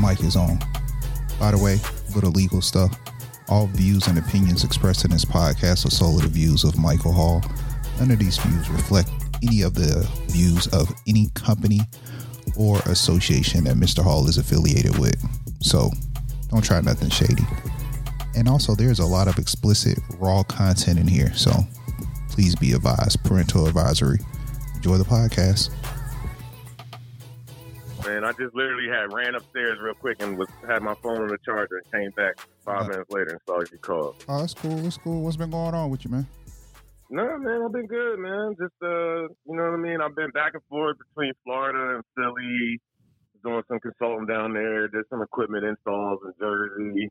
Mic is on. By the way, little legal stuff. All views and opinions expressed in this podcast are solely the views of Michael Hall. None of these views reflect any of the views of any company or association that Mr. Hall is affiliated with. So don't try nothing shady. And also, there's a lot of explicit, raw content in here. So please be advised. Parental advisory. Enjoy the podcast. I just literally had ran upstairs real quick and was had my phone on the charger and came back five minutes later and saw you called. Oh, that's cool. That's cool. What's been going on with you, man? No, man, I've been good, man. Just uh, you know what I mean. I've been back and forth between Florida and Philly, doing some consulting down there. Did some equipment installs in Jersey,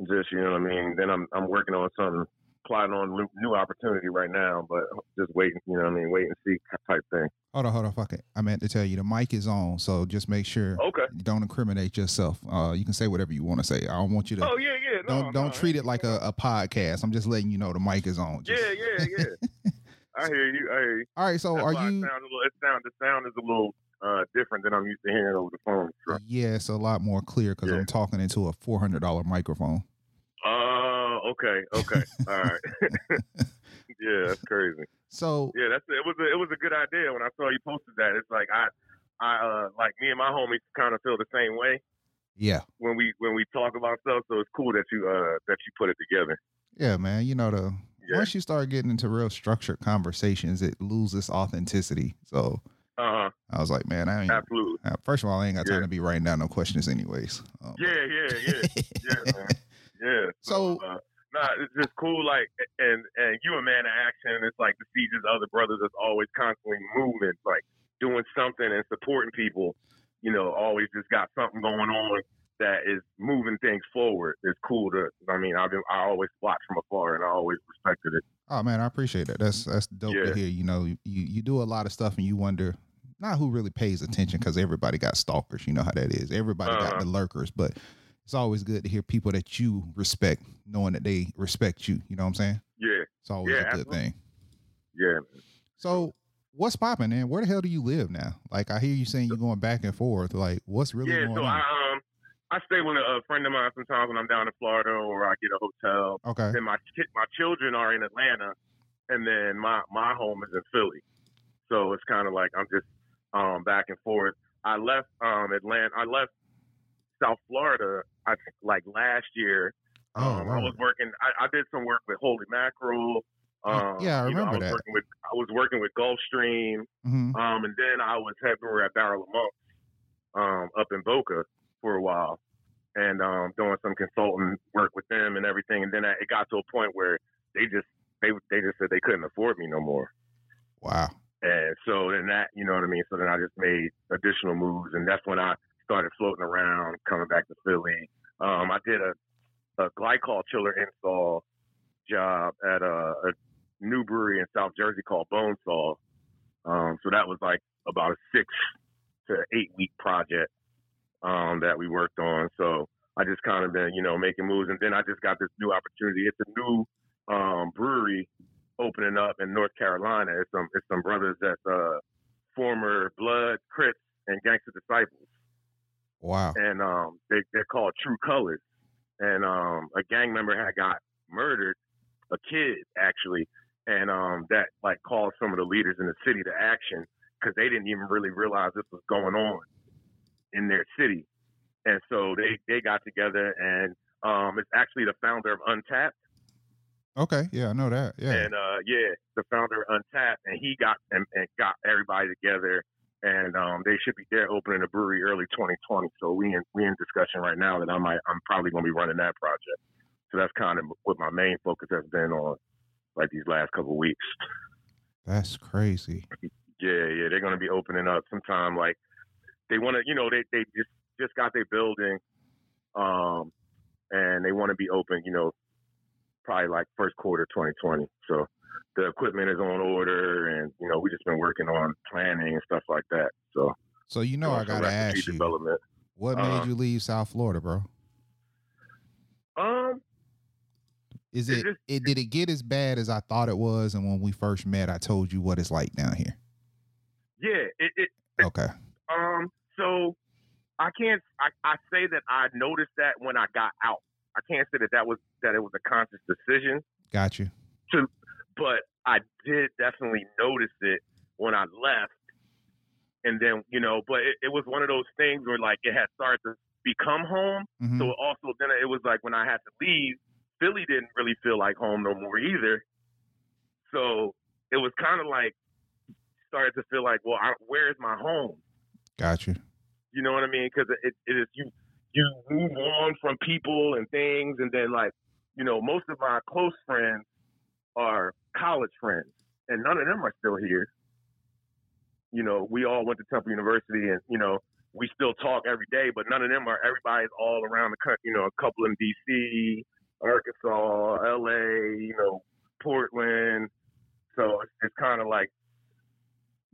just you know what I mean. Then I'm I'm working on something plotting on new- new opportunity right now, but just waiting, you know what I mean, wait and see type thing. Hold on, hold on, fuck it. I meant to tell you the mic is on, so just make sure Okay. you don't incriminate yourself. Uh, you can say whatever you want to say. I don't want you to. Oh yeah, yeah. No, don't don't no, treat it like a, a podcast. I'm just letting you know the mic is on. Just- Yeah, yeah, yeah. I hear you. I hear you. All right, so That's are you? Sound little, it sound the sound is a little uh, different than I'm used to hearing over the phone. So. Yeah, it's a lot more clear because Yeah. I'm talking into a four hundred dollar microphone. Oh, okay, okay, all right. yeah, that's crazy. So Yeah, that's it. Was a, it was a good idea when I saw you posted that. It's like I, I uh, like me and my homies kind of feel the same way yeah, when we when we talk about stuff. So it's cool that you uh that you put it together. yeah, man. You know the Yeah. once you start getting into real structured conversations, it loses authenticity. So Uh huh. I was like, man, I ain't. Absolutely. First of all, I ain't got time Yeah. to be writing down no questions, anyways. Um, Yeah, yeah, yeah, yeah, man. Yeah. So- uh, nah, it's just cool. Like, and and you a man of action. It's like to see just other brothers that's always constantly moving, like doing something and supporting people. You know, always just got something going on that is moving things forward. It's cool to. I mean, I've been. I always watched from afar, and I always respected it. Oh man, I appreciate that. That's that's dope Yeah. to hear. You know, you you do a lot of stuff and you wonder not who really pays attention because everybody got stalkers. You know how that is. Everybody got Uh-huh. the lurkers, but it's always good to hear people that you respect, knowing that they respect you. You know what I'm saying? Yeah, It's always Yeah, a good absolutely. thing. yeah. So, what's popping, man? Where the hell do you live now? Like, I hear you saying you're going back and forth. Like, what's really yeah. going So on? I um I stay with a, friend of mine sometimes when I'm down in Florida or I get a hotel. okay. then my my children are in Atlanta, and then my my home is in Philly. So it's kind of like I'm just um, back and forth. I left um, Atlanta. I left South Florida. I think like last year. Oh, Um, I was working. I, I did some work with Holy Mackerel. Um, Yeah, I you know, remember was that. Working with, I was working with Gulfstream, hmm um, and then I was head brewer at Barrel of Monks um, up in Boca for a while, and um, doing some consulting work with them and everything. And then it got to a point where they just they they just said they couldn't afford me no more. Wow. And so then that you know what I mean. So then I just made additional moves, and that's when I started floating around, coming back to Philly. Um, I did a a glycol chiller install job at a, a new brewery in South Jersey called Bonesaw. Um, so that was like about a six to eight week project um, that we worked on. So I just kind of been, you know, making moves, and then I just got this new opportunity. It's a new um, brewery opening up in North Carolina. It's some it's some brothers that's uh, former Blood, Crips, and Gangster Disciples Wow. and um, they they're called True Colors. And um, a gang member had got murdered, a kid actually, and um, that like called some of the leaders in the city to action because they didn't even really realize this was going on in their city. And so they they got together, and um, it's actually the founder of Untappd. Okay. Yeah, I know that. Yeah. And uh, yeah, the founder of Untappd, and he got and, and got everybody together, and um, they should be there opening a brewery early 2020. So we in we in discussion right now that I might I'm probably going to be running that project. So that's kind of what my main focus has been on, like these last couple of weeks. That's crazy. Yeah, yeah, they're going to be opening up sometime. Like they want to, you know, they they just just got their building, um, and they want to be open, you know, probably like first quarter 2020. So the equipment is on order, and you know, we just been working on planning and stuff like that. So So you know, I gotta ask you, what Uh-huh. made you leave South Florida, bro? Um, Is It it, just- it did it get as bad as I thought it was? And when we first met, I told you what it's like down here. yeah, it, it Okay. Um, so I I can't. I, I say that I noticed that when I got out. I can't say that that was that it was a conscious decision. Got you. To, but I did definitely notice it when I left, and then you know, but it, it was one of those things where like it had started to become home. Mhm. So also then it was like when I had to leave, Philly didn't really feel like home no more either. So it was kind of like started to feel like, well, I, where is my home? Got you. You know what I mean? Because it, it is you you move on from people and things, and then like you know, most of my close friends are college friends, and none of them are still here. You know, we all went to Temple University, and you know, we still talk every day, but none of them are. Everybody's all around the country. You know, a couple in D.C., Arkansas, L.A., you know, Portland. So it's, it's kind of like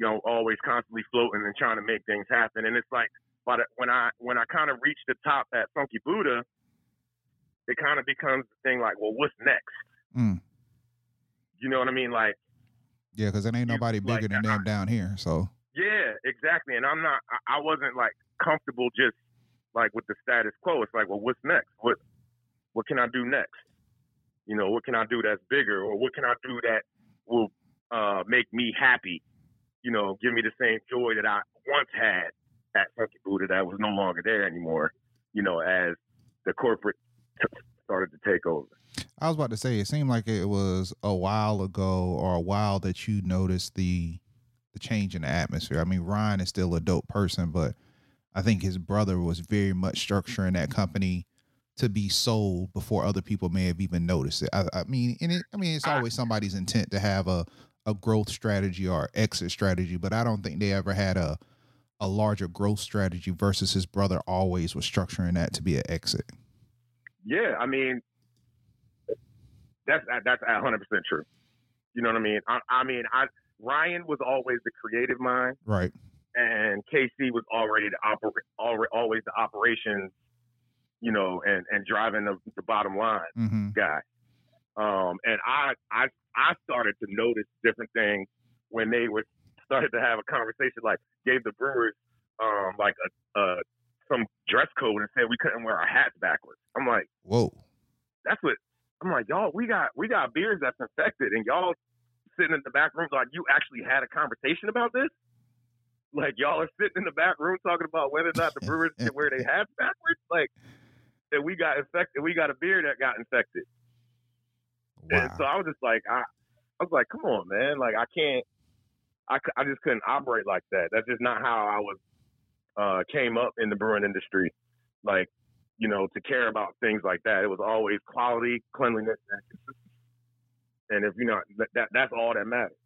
you know, always constantly floating and trying to make things happen. And it's like, but when I when I kind of reach the top at Funky Buddha, it kind of becomes the thing like, well, what's next? Mm. You know what I mean? Like, Yeah, because it ain't You- nobody like, bigger than I- them down here. So yeah, exactly. And I'm not, I, I wasn't like comfortable just like with the status quo. It's like, well, what's next? What what can I do next? You know, what can I do that's bigger, or what can I do that will uh, make me happy? You know, give me the same joy that I once had at Funky Buddha that was no longer there anymore. You know, as the corporate t- started to take over. I was about to say, it seemed like it was a while ago or a while that you noticed the the change in the atmosphere. I mean, Ryan is still a dope person, but I think his brother was very much structuring that company to be sold before other people may have even noticed it. I, I mean, and it, I mean, it's always somebody's intent to have a a growth strategy or exit strategy, but I don't think they ever had a a larger growth strategy versus his brother always was structuring that to be an exit. Yeah, I mean, that's that's a hundred percent true. You know what I mean? I, I mean, I Ryan was always the creative mind, Right. and KC was already the oper- always the operations, you know, and and driving the, the bottom line Mm-hmm. guy. Um, and I I I started to notice different things when they were started to have a conversation, like gave the brewers um like a, a some dress code and said we couldn't wear our hats backwards. I'm like Whoa. that's what I'm like, y'all, we got we got beers that's infected and y'all sitting in the back room like you actually had a conversation about this? Like y'all are sitting in the back room talking about whether or not the brewers can wear their hats backwards? Like and we got infected we got a beer that got infected. Wow. And so I was just like I I was like, come on, man, like I can't I, I just couldn't operate like that. That's just not how I was uh came up in the brewing industry. Like you know, to care about things like that. It was always quality, cleanliness, and consistency. And if you know that, that that's all that matters.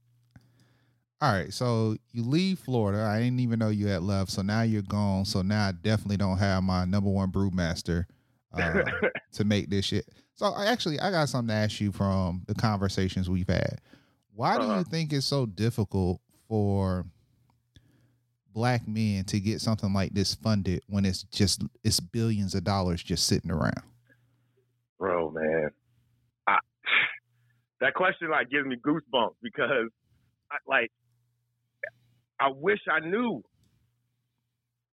All right, so you leave Florida. I didn't even know you had left. So now you're gone. So now I definitely don't have my number one brewmaster uh, to make this shit. So I actually I got something to ask you from the conversations we've had. Why do Uh-huh. you think it's so difficult for black men to get something like this funded when it's just it's billions of dollars just sitting around? Bro, man, I, that question like gives me goosebumps because, I, like, I wish I knew.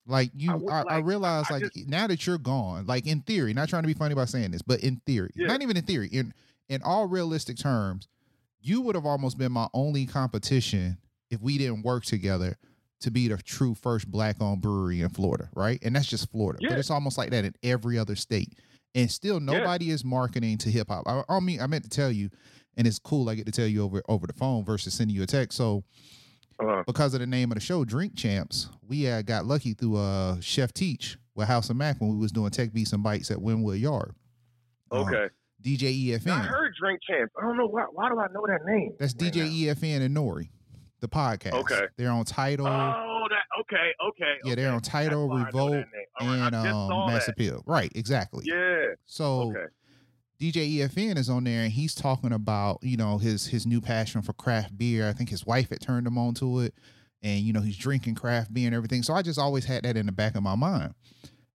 Like you, I would I, like- realize I like just- now that you're gone, like in theory, not trying to be funny by saying this, but in theory, Yeah. not even in theory, in in all realistic terms, you would have almost been my only competition if we didn't work together to be the true first black owned brewery in Florida, right? And that's just Florida, but it's almost like that in every other state, and still nobody is marketing to hip hop. I, I mean, I meant to tell you, and it's cool. I get to tell you over over the phone versus sending you a text. So Uh, because of the name of the show, Drink Champs, we uh, got lucky through uh, Chef Teach with House of Mac when we was doing Tech Beats and Bites at Wynwood Yard. Um, okay, DJ I heard Drink Champs. I don't know why. Why do I know that name? That's right DJ now? EFN and N.O.R.E., the podcast. Okay. They're on Title Oh, that okay, okay. Yeah, they're on title, That's why I know Revolt, that name. All right, and um, Mass that. Appeal. Right, exactly. Yeah. So Okay. DJ EFN is on there and he's talking about, you know, his his new passion for craft beer. I think his wife had turned him on to it. And, you know, he's drinking craft beer and everything. So I just always had that in the back of my mind.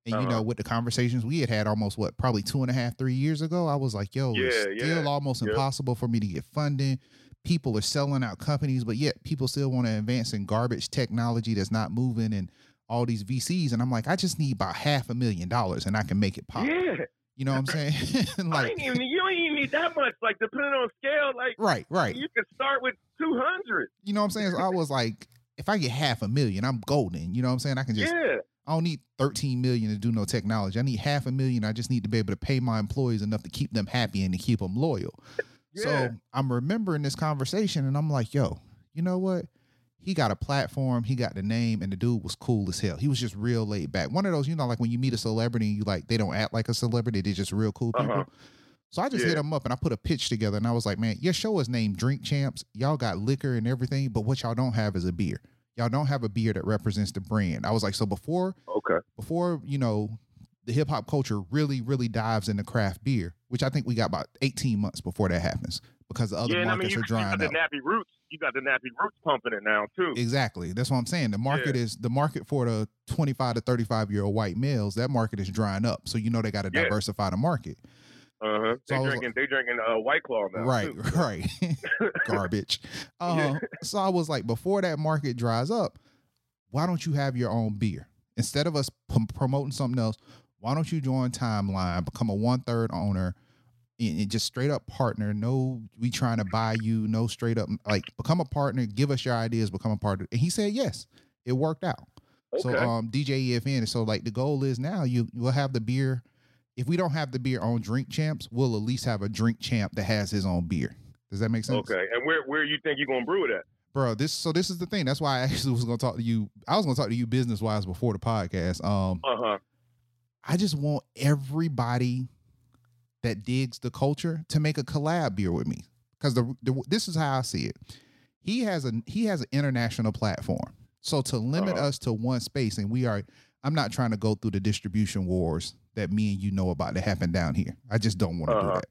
And, you Uh-huh. know, with the conversations we had had almost, what, probably two and a half, three years ago, I was like, yo, it's Yeah, still yeah, almost yeah. impossible for me to get funding. People are selling out companies, but yet people still want to advance in garbage technology that's not moving and all these VCs, and I'm like, I just need about half a million dollars, and I can make it pop. Yeah. You know what I'm saying? Like, even, you don't even need that much. Like depending on scale, like right, right. you can start with two hundred. You know what I'm saying? So I was like, if I get half a million, I'm golden. You know what I'm saying? I can just Yeah. I don't need 13 million to do no technology. I need half a million. I just need to be able to pay my employees enough to keep them happy and to keep them loyal. Yeah. So I'm remembering this conversation and I'm like, yo, you know what? He got a platform, he got the name, and the dude was cool as hell. He was just real laid back. One of those, you know, like when you meet a celebrity and you like they don't act like a celebrity, they're just real cool people. Uh-huh. So I just hit him up and I put a pitch together and I was like, man, your show is named Drink Champs. Y'all got liquor and everything, but what y'all don't have is a beer. Y'all don't have a beer that represents the brand. I was like, so before Okay. before you know the hip hop culture really really dives into craft beer, which I think we got about 18 months before that happens because the other yeah, and I mean markets you, are you drying got the up. nappy roots. You got the nappy roots pumping it now too. Exactly. That's what I'm saying. The market is the market for the 25 to 35 year old white males. That market is drying up. So you know they got to Yeah. diversify the market. Uh huh. So They drinking. They drinking uh, White Claw now. right, too. right. Garbage. Uh, So I was like, before that market dries up, why don't you have your own beer instead of us p- promoting something else? Why don't you join Timeline, become a one third owner, and, just straight up partner? No, we trying to buy you. No, straight up like become a partner. Give us your ideas. Become a partner. And he said yes. It worked out. So Okay. um DJ EFN. So like the goal is now you you'll have the beer. If we don't have the beer on Drink Champs, we'll at least have a drink champ that has his own beer. Does that make sense? Okay. And where where you think you're gonna brew it at? Bro, this so this is the thing. That's why I actually was gonna talk to you. I was gonna talk to you business wise before the podcast. Um Uh huh. I just want everybody that digs the culture to make a collab beer with me. Cause the, the this is how I see it. He has a he has an international platform. So to limit Uh-huh. us to one space, and we are I'm not trying to go through the distribution wars that me and you know about that happen down here. I just don't want to do Uh-huh. that.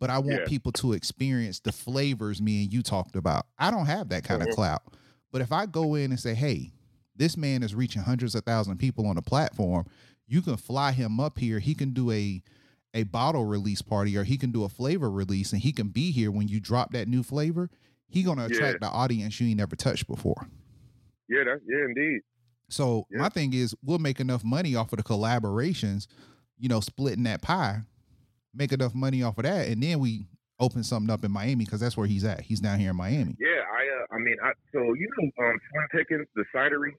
But I want Yeah. people to experience the flavors me and you talked about. I don't have that kind of clout. But if I go in and say, hey, this man is reaching hundreds of thousands of people on a platform, you can fly him up here. He can do a a bottle release party or he can do a flavor release and he can be here when you drop that new flavor. He gonna Yeah. attract the audience you ain't never touched before. Yeah. That, yeah. Indeed. So Yeah. my thing is we'll make enough money off of the collaborations, you know, splitting that pie, make enough money off of that, and then we open something up in Miami because that's where he's at. He's down here in Miami. Yeah. I. Uh, I mean. I. So you know, um, Slim Pickens, the cidery.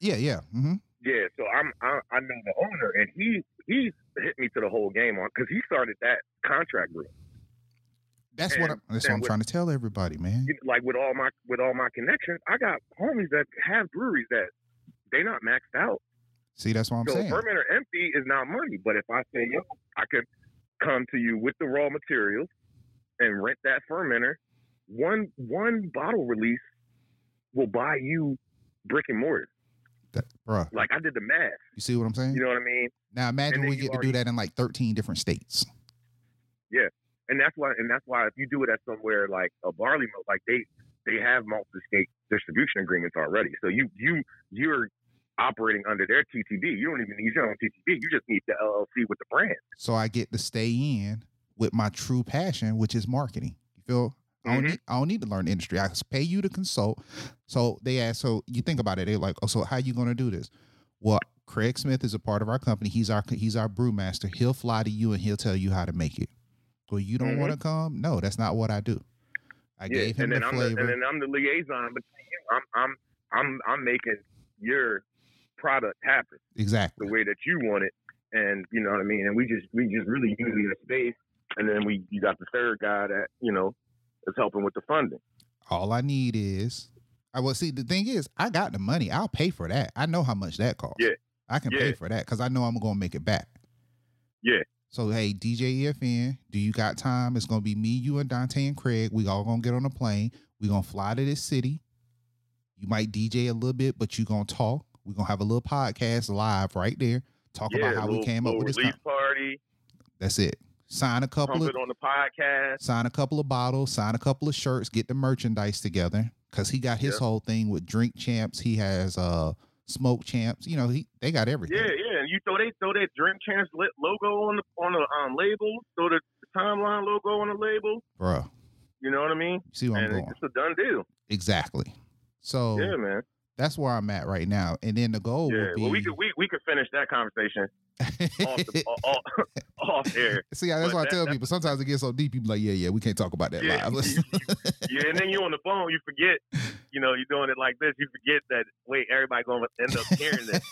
Yeah, yeah. hmm Yeah. So I'm. I, I know the owner, and he he hit me to the whole game on because he started that contract group. That's what I'm, that's what I'm with- trying to tell everybody, man. Like with all my with all my connections, I got homies that have breweries that they not maxed out. See, that's what I'm so saying. fermenter empty is not money. But if I say, yo, I could come to you with the raw materials and rent that fermenter, one one bottle release will buy you brick and mortar. That, bruh, Like I did the math. you see what I'm saying? You know what I mean? now imagine we get to do that in like 13 different states. Yeah, and that's why and that's why if you do it at somewhere like a barley mill, like they they have multi state distribution agreements already. So you you you're operating under their TTB. You don't even need your own TTB. You just need the LLC with the brand. So I get to stay in with my true passion, which is marketing. You feel? I don't Mhm. need I don't need to learn the industry. I pay you to consult. So they ask, so you think about it, they're like, oh, so how you gonna do this? Well, Craig Smith is a part of our company. He's our he's our brewmaster. He'll fly to you and he'll tell you how to make it. Well, you don't Mhm. want to come? No, that's not what I do. I gave him and then the I'm flavor. the, and then I'm the liaison between you. I'm I'm I'm I'm making your product happen exactly. the way that you want it, and you know what I mean. And we just we just really using the space, and then we you got the third guy that you know is helping with the funding. All I need is I will see the thing is I got the money. I'll pay for that. I know how much that costs. Yeah. I can pay for that because I know I'm gonna make it back. Yeah. So hey, DJ EFN, do you got time? It's gonna be me, you, and Dante and Craig. We all gonna get on a plane. We gonna fly to this city. You might DJ a little bit, but you gonna talk. we gonna have a little podcast live right there. Talk yeah, about how little, we came up with this. party. That's it. Sign a couple Pump of on the podcast. sign a couple of bottles, sign a couple of shirts, get the merchandise together. Cause he got his Yeah. whole thing with drink champs. He has uh smoke champs. You know, he they got everything. Yeah, yeah. And you throw they throw that drink champs lit logo on the on the um, label, throw the timeline logo on the label. Bruh. You know what I mean? You see I'm and going. it's a done deal. Exactly. So Yeah, man. That's where I'm at right now. And then the goal Yeah, would be well, we could we, we could finish that conversation off, the, off, off air. See, that's but why I tell that- people sometimes it gets so deep. You be like, yeah, yeah, we can't talk about that Yeah, live. you- Yeah, and then you on the phone, you forget, you know, you're doing it like this. You forget that wait, everybody gonna end up hearing this.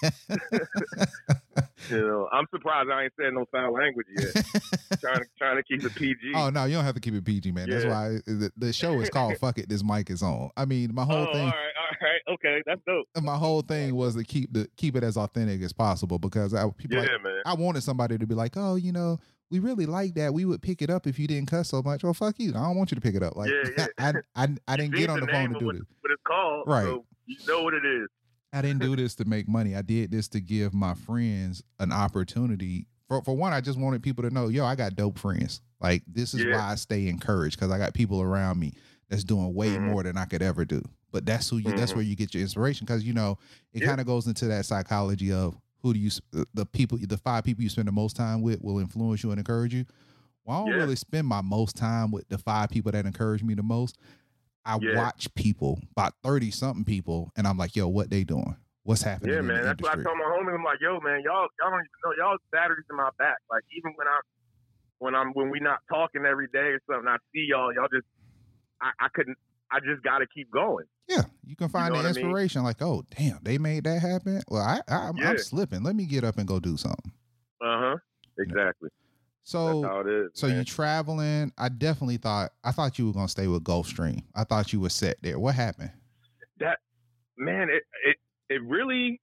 You know, I'm surprised I ain't said no foul language yet. trying to trying to keep it PG. oh no, you don't have to keep it PG, man. That's Yeah. why the, the show is called "Fuck It." This mic is on. I mean, my whole Oh, thing. all right, all right, okay, that's dope. my whole thing was to keep the keep it as authentic as possible because I people Yeah, like, man. I wanted somebody to be like, oh, you know, we really like that. We would pick it up if you didn't cuss so much. Well, fuck you. I don't want you to pick it up. Like, Yeah, I, I I didn't get on the phone to do what, this. what it's called, Right. So you know what it is. I didn't do this to make money. I did this to give my friends an opportunity. For for one, I just wanted people to know, yo, I got dope friends. Like this is Yeah. why I stay encouraged because I got people around me that's doing way Mhm. more than I could ever do. But that's who you. That's Mhm. where you get your inspiration because you know it Yeah. kind of goes into that psychology of who do you the- the people the five people you spend the most time with will influence you and encourage you. Well, I don't Yeah. really spend my most time with the five people that encourage me the most. I Yeah. watch people, about thirty something people, and I'm like, yo, what they doing? What's happening? Yeah, man. That's what I industry? told my homies. I'm like, yo, man, y'all, y'all don't even know y'all batteries in my back. Like even when I'm, when I'm, when we not talking every day or something, I see y'all. Y'all just, I, I couldn't. I just got to keep going. Yeah, you can find know the what I mean? inspiration. Like, oh, damn, they made that happen. Well, I, I I'm, Yeah. I'm slipping. Let me get up and go do something. Uh huh. Exactly. So, That's how it is. so man. you traveling? I definitely thought I thought you were gonna stay with Gulfstream. I thought you were set there. What happened? That man, it, it, it really.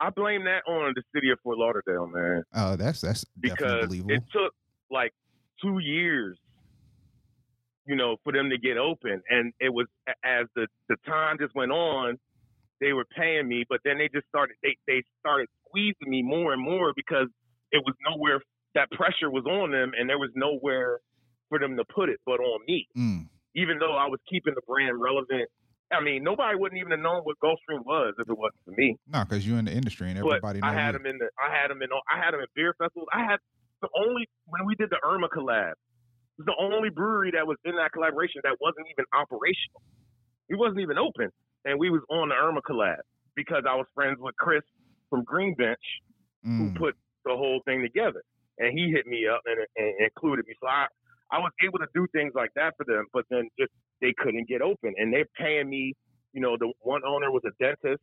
I blame that on the city of Fort Lauderdale, man. Uh, that's that's definitely because believable. it took like two years, you know, for them to get open, and it was as the the time just went on, they were paying me, but then they just started they they started squeezing me more and more because it was nowhere that pressure was on them, and there was nowhere for them to put it but on me. Mm, Even though I was keeping the brand relevant. I mean, nobody wouldn't even have known what Gulfstream was if it wasn't for me no, because you're in the industry and everybody knows I had you. them in the I had them in I had them in beer festivals. I had the only when we did the Irma collab. It was the only brewery that was in that collaboration that wasn't even operational. It wasn't even open, and we was on the Irma collab because I was friends with Chris from Green Bench who Mm, put the whole thing together, and he hit me up and, and included me. So I I was able to do things like that for them, but then just they couldn't get open, and they're paying me. You know, the one owner was a dentist.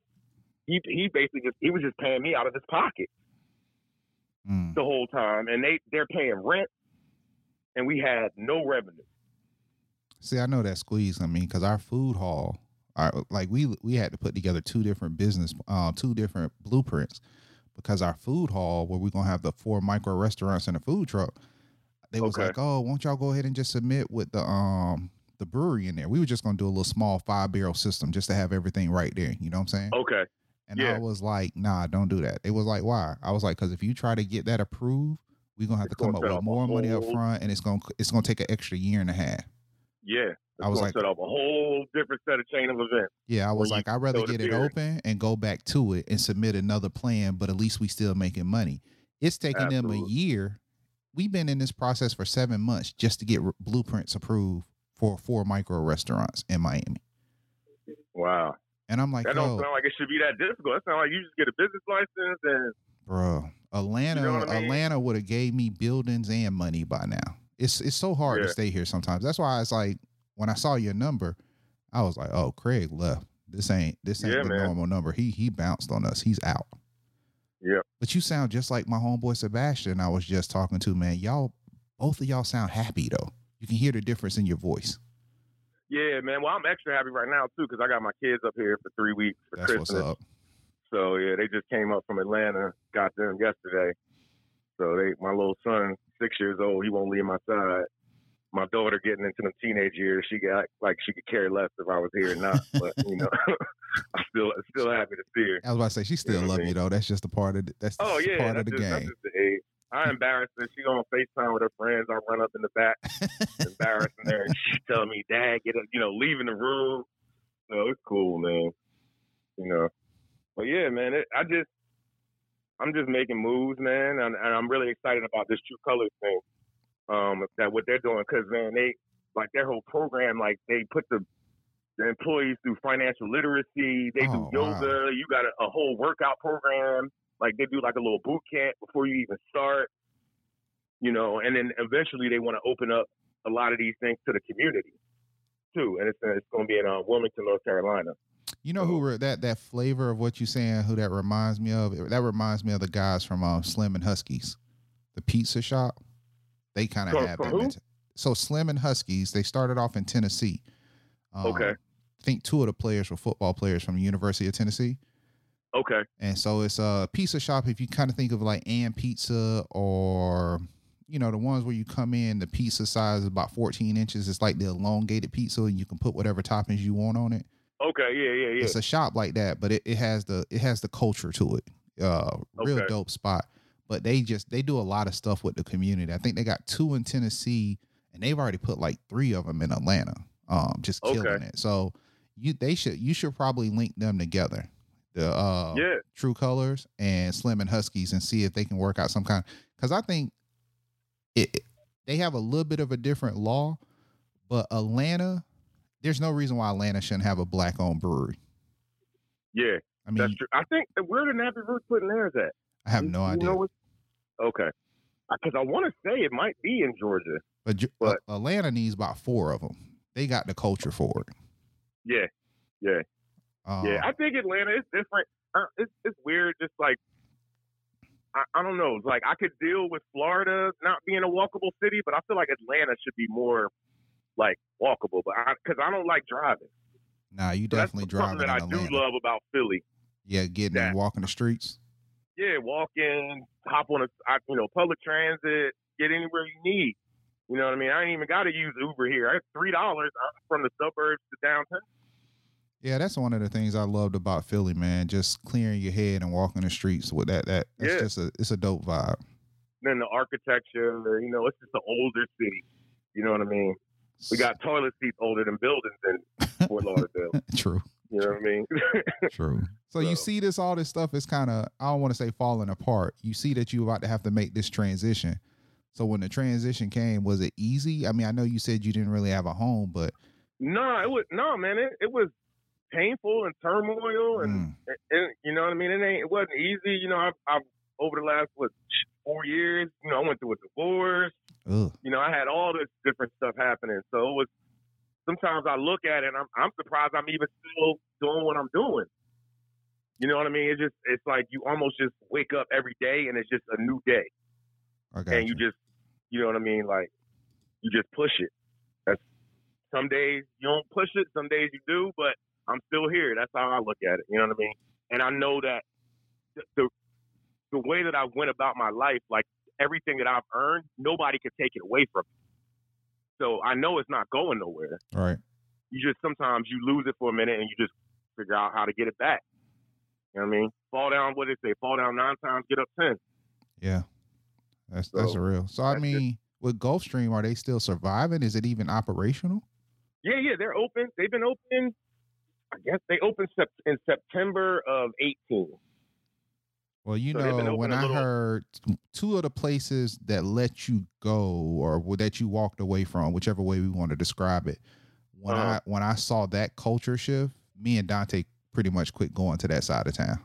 He he basically just he was just paying me out of his pocket mm. the whole time, and they they're paying rent, and we had no revenue. See, I know that squeeze. I mean, because our food hall, our like we we had to put together two different business, uh, two different blueprints, because our food hall, where we're gonna have the four micro restaurants and a food truck, they was Okay. like, oh, won't y'all go ahead and just submit with the um the brewery in there? We were just gonna do a little small five barrel system just to have everything right there. You know what I'm saying? Okay, And yeah. I was like, nah, don't do that. It was like, why? I was like, because if you try to get that approved, we're gonna have It's to come up with more money up front, and it's gonna it's gonna take an extra year and a half. yeah. I was like- set up a whole different set of chain of events. Yeah, I was like, I'd rather get it open and go back to it and submit another plan, but at least we still making money. It's taking them a year. We've been in this process for seven months just to get r- blueprints approved for four micro restaurants in Miami. Wow, And I'm like, that don't sound like it should be that difficult. That sounds like you just get a business license and bro, Atlanta, You know I mean? Atlanta would have gave me buildings and money by now. It's it's so hard to stay here sometimes. That's why it's like when I saw your number, I was like, oh, Craig left. This ain't this ain't Yeah, the man. normal number. He he bounced on us. He's out. yeah, But you sound just like my homeboy Sebastian I was just talking to, man. Y'all both of y'all sound happy though. You can hear the difference in your voice. yeah, man. Well, I'm extra happy right now too because I got my kids up here for three weeks for That's Christmas. what's up. So yeah, they just came up from Atlanta. Got them yesterday. So they, my little son, six years old, he won't leave my side. My daughter getting into the teenage years, she got like she could care less if I was here or not. But you know, I'm still still happy to see her. I was about to say she still You know I love mean? you though. That's just a part of the, that's Oh yeah, part of the just, game. the. I hmm. embarrass her. She on Facetime with her friends. I run up in the back, embarrassing her, and she telling me, "Dad, get up," you know, leaving the room. So it's cool, man. You know, but yeah, man, it, I just, I'm just making moves, man, and, and I'm really excited about this True Colors thing. Um, that what they're doing, because man, they like their whole program, like they put the the employees through financial literacy. They Oh, do wow. yoga. You got a, a whole workout program. Like they do like a little boot camp before you even start. You know, and then eventually they want to open up a lot of these things to the community too. And it's it's going to be in uh, Wilmington, North Carolina. You know who that that flavor of what you're saying? Who that reminds me of? That reminds me of the guys from um, Slim and Husky's, the pizza shop. They kind of have that. So Slim and Husky's, they started off in Tennessee. Um, Okay. I think two of the players were football players from the University of Tennessee. Okay. And so it's a pizza shop. If you kind of think of like and pizza or you know the ones where you come in, the pizza size is about 14 inches. It's like the elongated pizza, and you can put whatever toppings you want on it. Okay. Yeah. Yeah. Yeah. It's a shop like that, but it, it has the it has the culture to it. Uh, real Okay. dope spot. But they just they do a lot of stuff with the community. I think they got two in Tennessee, and they've already put like three of them in Atlanta. Um, just killing Okay. it. So you they should you should probably link them together. The uh yeah. True Colors and Slim and Husky's and see if they can work out some kind. Because I think it, they have a little bit of a different law, but Atlanta, there's no reason why Atlanta shouldn't have a black owned brewery. Yeah. I mean, That's true. I think where did Nappy Roots putting theirs at? I have no you idea. know okay. Because I want to say it might be in Georgia. but but- Atlanta needs about four of them. They got the culture for it. Yeah. Yeah. Um, Yeah, I think Atlanta is different. Uh, it's it's weird. Just like I, I don't know. Like I could deal with Florida not being a walkable city, but I feel like Atlanta should be more like walkable. But because I, don't like driving, nah, you So definitely something driving that in I do love about Philly. yeah, getting that. and walking the streets. Yeah, walk in, hop on a you know public transit, get anywhere you need. You know what I mean? I ain't even got to use Uber here. I have three dollars uh, from the suburbs to downtown. Yeah, that's one of the things I loved about Philly, man. Just clearing your head and walking the streets with that. That that's Yeah. just a it's a dope vibe. Then the architecture, you know, it's just an older city. You know what I mean? We got toilet seats older than buildings in Fort Lauderdale. True. You know what I mean? True. So, you see this all this stuff is kind of I don't want to say falling apart. You see that you're about to have to make this transition. So when the transition came, was it easy? I mean, I know you said you didn't really have a home, but no, it was no man. It, it was painful and turmoil, and, mm, you know what I mean. It ain't. It wasn't easy. You know, I've, I've over the last what four years. You know, I went through a divorce. ugh, You know, I had all this different stuff happening. So it was. Sometimes I look at it, and I'm I'm surprised I'm even still doing what I'm doing. You know what I mean? It's just it's like you almost just wake up every day, and it's just a new day. Okay. and you. you just you know what I mean, like you just push it. That's some days you don't push it, some days you do, but I'm still here. That's how I look at it. You know what I mean? And I know that the the, the way that I went about my life, like everything that I've earned, nobody can take it away from me. So I know it's not going nowhere. Right. You just sometimes you lose it for a minute and you just figure out how to get it back. You know what I mean? Fall down, what they say, fall down nine times, get up ten. Yeah. That's that's So, a real. So I that's it. mean, with Gulfstream, are they still surviving? Is it even operational? Yeah, yeah, they're open. They've been open. I guess they opened in September of 18. Well, you So know, when I little- heard two of the places that let you go or that you walked away from, whichever way we want to describe it, when Uh-huh. I when I saw that culture shift, me and Dante pretty much quit going to that side of town.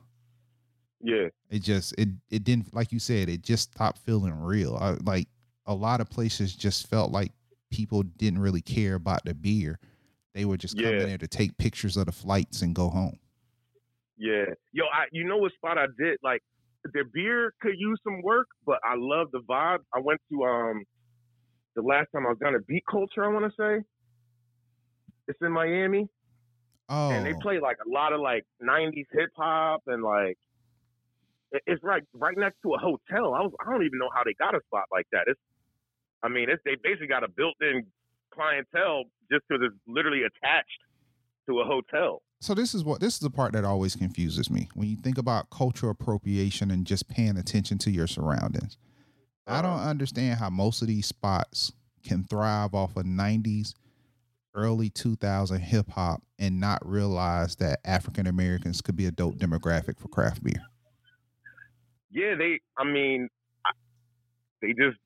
Yeah, It just it it didn't like you said, it just stopped feeling real. I, like a lot of places just felt like people didn't really care about the beer. They were just coming Yeah. there to take pictures of the flights and go home. Yeah. Yo, I you know what spot I did? Like their beer could use some work, but I love the vibe. I went to um the last time I was down at Beat Culture. I want to say it's in Miami, Oh, and they play like a lot of like '90s hip hop and like. It's right, right next to a hotel. I was, I don't even know how they got a spot like that. It's, I mean, it's, they basically got a built-in clientele just because it's literally attached to a hotel. So this is what this is the part that always confuses me when you think about cultural appropriation and just paying attention to your surroundings. I don't Uh-huh. understand how most of these spots can thrive off of 90s, early 2000 hip hop and not realize that African Americans could be a dope demographic for craft beer. Yeah, they. I mean, I, they just.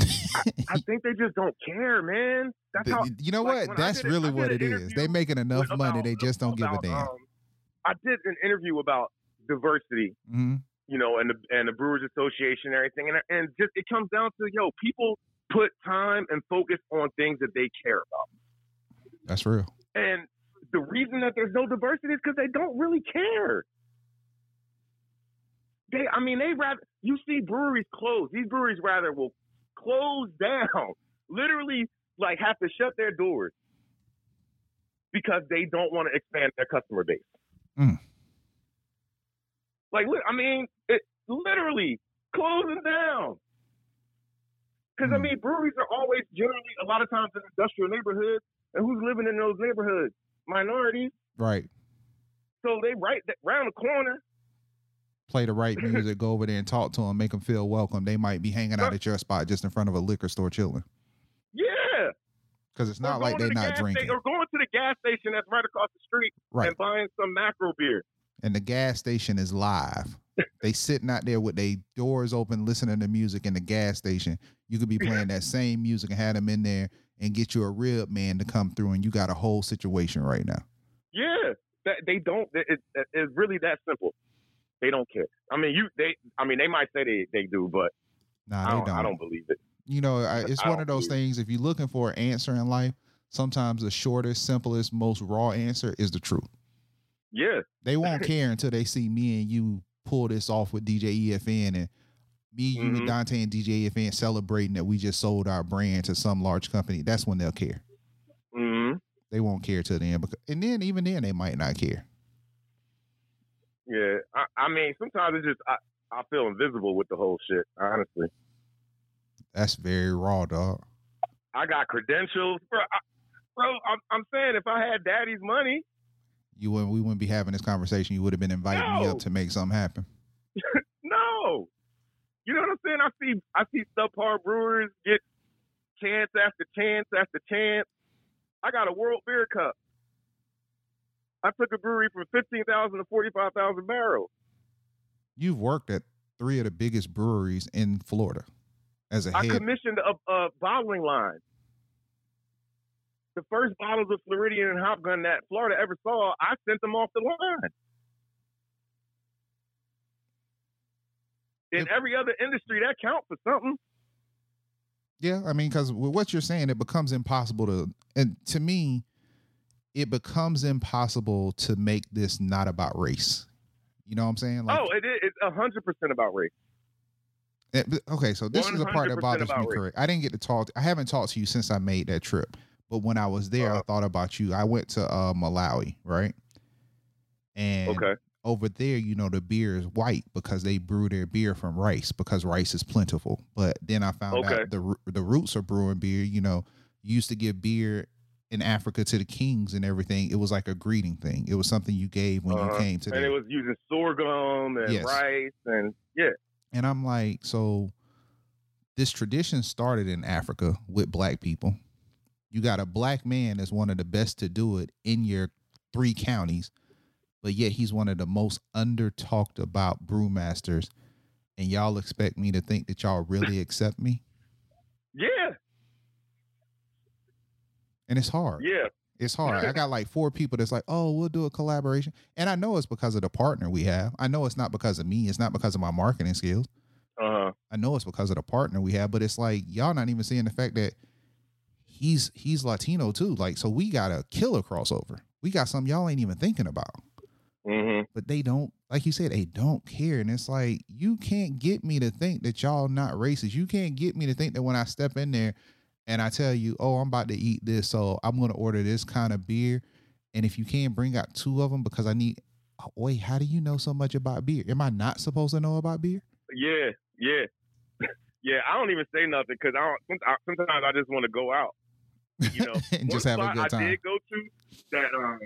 I think they just don't care, man. That's Th- how. you know like, what? That's really I what it is. They making enough with- money. They just don't give a damn. um, I did an interview about diversity, hmm you know, and the and the Brewers Association and everything, and and just it comes down to yo, people put time and focus on things that they care about, That's real. and the reason that there's no diversity is because they don't really care. They, I mean, they rather you see breweries close. These breweries rather will close down, literally, like have to shut their doors because they don't want to expand their customer base. Mm. Like, I mean, it literally closing down. Because I Mm. mean, breweries are always generally a lot of times in industrial neighborhoods, and who's living in those neighborhoods? Minorities. Right. So they right round the corner. Play the right music. Go over there and talk to them. Make them feel welcome. They might be hanging out at your spot just in front of a liquor store chilling. Yeah. Because it's not like they're the not drinking. sta- or going to the gas station that's right across the street Right. and buying some macro beer. and the gas station is live. they sitting out there with their doors open, listening to music in the gas station. You could be playing that same music and have them in there and get you a rib man to come through, and you got a whole situation right now. Yeah, that they don't. It, it, it's really that simple. They don't care. I mean, you they. I mean, they might say they they do, but Nah, I, they don't, don't. I don't believe it. You know, I, it's I one of those things. If you're looking for an answer in life, sometimes the shortest, simplest, most raw answer is the truth. Yeah, They won't care until they see me and you pull this off with DJ EFN and me, you, and Mhm. Dante and DJ EFN celebrating that we just sold our brand to some large company. That's when they'll care. hmm They won't care till then, because, and then even then they might not care. Yeah. I, I mean, sometimes it's just I, I feel invisible with the whole shit. Honestly, That's very raw, dog. I got credentials, bro. I, bro, I'm, I'm saying if I had daddy's money, You wouldn't, we wouldn't be having this conversation. You would have been inviting me up to make something happen. no. You know what I'm saying? I see I see subpar brewers get chance after chance after chance. I got a World Beer Cup. I took a brewery from fifteen thousand to forty five thousand barrels. You've worked at three of the biggest breweries in Florida as a I head. commissioned a, a bottling line. The first bottles of Floridian and Hop Gun that Florida ever saw, I sent them off the line. In If- every other industry, that counts for something. Yeah, I mean, because with what you're saying, it becomes impossible to, and to me, it becomes impossible to make this not about race. You know what I'm saying? Like, oh, it is. It's hundred percent about race. it- okay, so this is the part that bothers me. race. Correct. I didn't get to talk. I haven't talked to you since I made that trip, but when I was there, I Uh-huh. thought about you. I went to uh, Malawi, right? And Okay. over there, you know, the beer is white because they brew their beer from rice because rice is plentiful. But then I found Okay. out the the roots of brewing beer. You know, used to give beer in Africa to the kings and everything. It was like a greeting thing. It was something you gave when you Uh-huh. came to and it was using sorghum and Yes. rice and yeah. And I'm like, so this tradition started in Africa with black people. You got a black man that's one of the best to do it in your three counties, but yet he's one of the most under talked about brewmasters. And y'all expect me to think that y'all really accept me? Yeah. And it's hard. Yeah. It's hard. I got like four people that's like, oh, we'll do a collaboration. And I know it's because of the partner we have. I know it's not because of me. It's not because of my marketing skills. Uh-huh. I know it's because of the partner we have, but it's like y'all not even seeing the fact that he's he's Latino too. Like, so we got a killer crossover. We got something y'all ain't even thinking about. Mm-hmm. But they don't, like you said, they don't care. And it's like you can't get me to think that y'all not racist. You can't get me to think that when I step in there and I tell you, oh, I'm about to eat this, so I'm gonna order this kind of beer. And if you can't bring out two of them because I need oh, wait, how do you know so much about beer? Am I not supposed to know about beer? Yeah. Yeah. yeah. I don't even say nothing because I don't. I- Sometimes I just want to go out. You know, and just have a good I time. did go to that um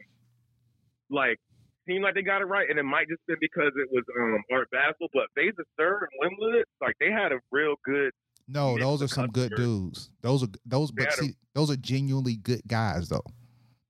like seemed like they got it right, and it might just been because it was um Art Basel, but Veza Sur and Wimlet, like they had a real good. No, those are some good dudes. Those are those, but see, those are genuinely good guys though.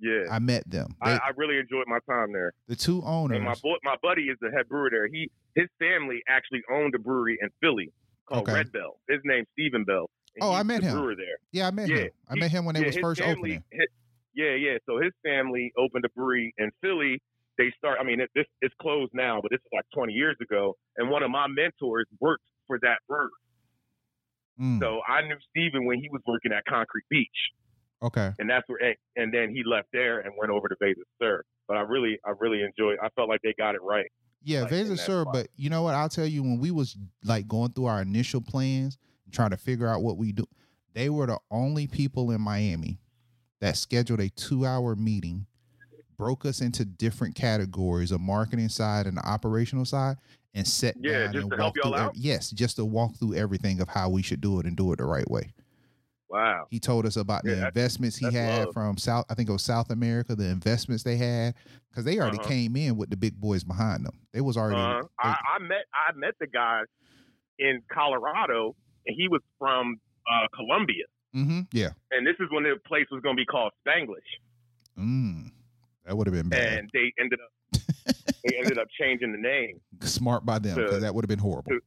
Yeah, I met them. I, They- I really enjoyed my time there. the two owners. And my boy, my buddy is the head brewer there. He his family actually owned a brewery in Philly called Okay. Red Bell. His name's Stephen Bell, Oh, I met him. brewer there. Yeah, I met Yeah, him. I he- met him when they was first family, opening. his- yeah, yeah. So his family opened a brewery in Philly. They start. I mean, it, this it's closed now, but this is like 20 years ago. And one of my mentors worked for that brewery. Mm, So I knew Steven when he was working at Concrete Beach, okay. and that's where. And, then he left there and went over to Veza Sur. But I really, I really enjoyed. I felt like they got it right. Yeah, like, Veza Sur, but you know what? I'll tell you when we was like going through our initial plans and trying to figure out what we do, they were the only people in Miami that scheduled a two hour meeting, broke us into different categories, a marketing side and the operational side, and set Yeah, down just and to help walk y'all out? yes, just to walk through everything of how we should do it and do it the right way. Wow. He told us about the Yeah, that's- investments he had love. from South, I think it was South America, the investments they had, because they already Uh-huh. came in with the big boys behind them. They was already. Uh, they- I, I met I met the guy in Colorado, and he was from uh, Colombia. hmm Yeah. And this is when the place was going to be called Spanglish, Mm. That would have been bad. and they ended up they ended up changing the name. Smart by them because that would have been horrible. to-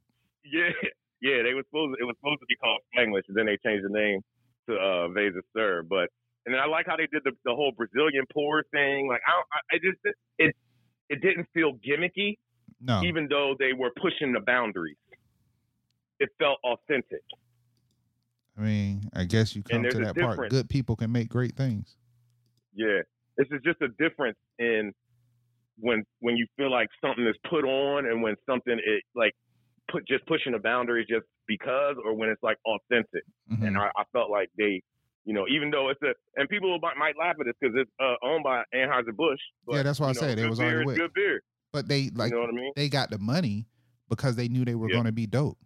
Yeah, yeah, they were supposed to, it was supposed to be called Spanglish, and then they changed the name to uh, Veza Sur. But and then I like how they did the, the whole Brazilian pour thing. Like I, I, I just it it didn't feel gimmicky, No. even though they were pushing the boundaries. It felt authentic. I mean, I guess you come to that part. Good people can make great things. Yeah, this is just a difference in when when you feel like something is put on and when something is like put just pushing the boundaries just because, or when it's like authentic. Mhm. And I, I felt like they, you know, even though it's a and people might, might laugh at this because it's uh, owned by Anheuser Busch. Yeah, that's what I know, said. Good was beer already good beer. But they like you know what I mean? they got the money because they knew they were Yeah. going to be dope.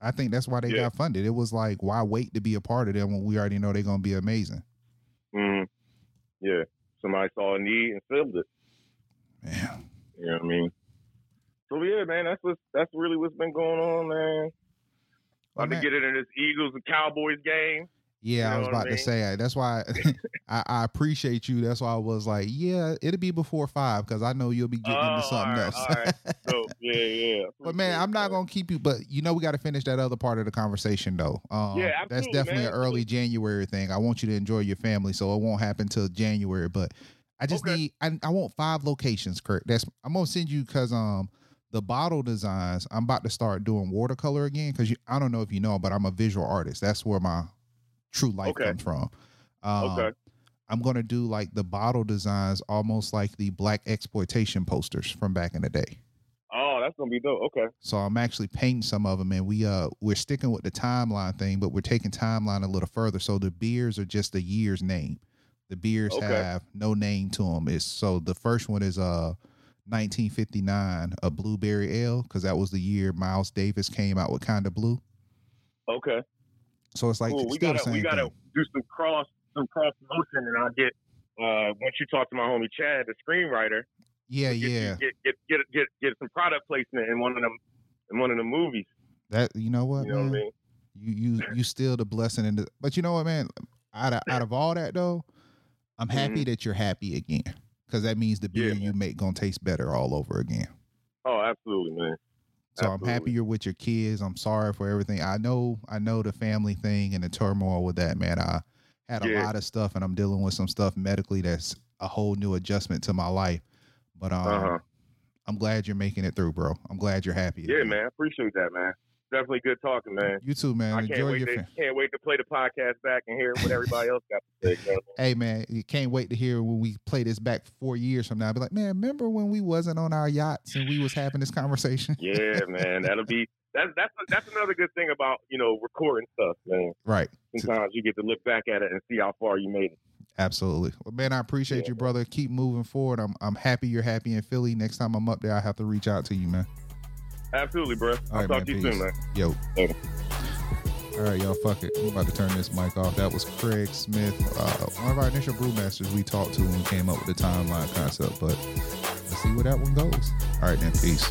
I think that's why they Yeah. got funded. It was like, why wait to be a part of them when we already know they're going to be amazing? hmm Yeah, somebody saw a need and filled it. Man. You know what I mean? So yeah, man, that's what that's really what's been going on, man. About to get it in this Eagles and Cowboys game. Yeah, I You was know I about to mean? say that's why I, I appreciate you. That's why I was like, yeah, it'll be before five because I know you'll be getting into Oh, something all right, else. right. So yeah, yeah. But man, I'm not gonna keep you. But you know, we got to finish that other part of the conversation, though. Um, Yeah, that's definitely man. an early January thing. I want you to enjoy your family, so it won't happen till January. But I just Okay. need. I, I want five locations, Kurt. That's I'm gonna send you because um the bottle designs. I'm about to start doing watercolor again because I don't know if you know, but I'm a visual artist. That's where my true life Okay. comes from. Um, Okay. I'm gonna do like the bottle designs, almost like the blaxploitation posters from back in the day. Oh, that's gonna be dope. Okay. So I'm actually painting some of them, and we uh we're sticking with the timeline thing, but we're taking timeline a little further. So the beers are just the year's name. The beers Okay. have no name to them. It's so the first one is uh 1959, a blueberry ale, because that was the year Miles Davis came out with Kinda Blue. Okay. So it's like cool. We still gotta the we gotta thing. do some cross some cross motion, and I'll get uh once you talk to my homie Chad, the screenwriter. Yeah, get yeah. Get get get get get some product placement in one of them in one of the movies. That you know what, You know man? what I mean? You you you still the blessing in the but you know what, man? Out of out of all that though, I'm happy that you're happy again. Cause that means the Mm-hmm. Yeah, beer you make gonna taste better all over again. Oh, absolutely, man. So I'm happy you're with your kids. I'm sorry for everything. I know I know the family thing and the turmoil with that, man. I had a Yeah. lot of stuff and I'm dealing with some stuff medically that's a whole new adjustment to my life. But um Uh-huh. I'm glad you're making it through, bro. I'm glad you're happy. Yeah, man. I appreciate that, man. Definitely good talking, man. You too, man. I can't Enjoy wait your to can't wait to play the podcast back and hear what everybody else got to say. You know what I mean? Hey man, you can't wait to hear when we play this back four years from now. I'll be like, man, remember when we wasn't on our yachts and we was having this conversation? Yeah, man. That'll be that's that's that's another good thing about you know recording stuff, man. right. Sometimes you get to look back at it and see how far you made it. Absolutely. Well, man, I appreciate Yeah. you, brother. Keep moving forward. I'm I'm happy you're happy in Philly. Next time I'm up there, I have to reach out to you, man. Absolutely, bro. I'll All right, talk man, to you peace. soon, man. Yo. Later. All right, y'all. Fuck it. I'm about to turn this mic off. That was Craig Smith, uh, one of our initial brewmasters we talked to when we came up with the timeline concept. But let's see where that one goes. All right, then. Peace.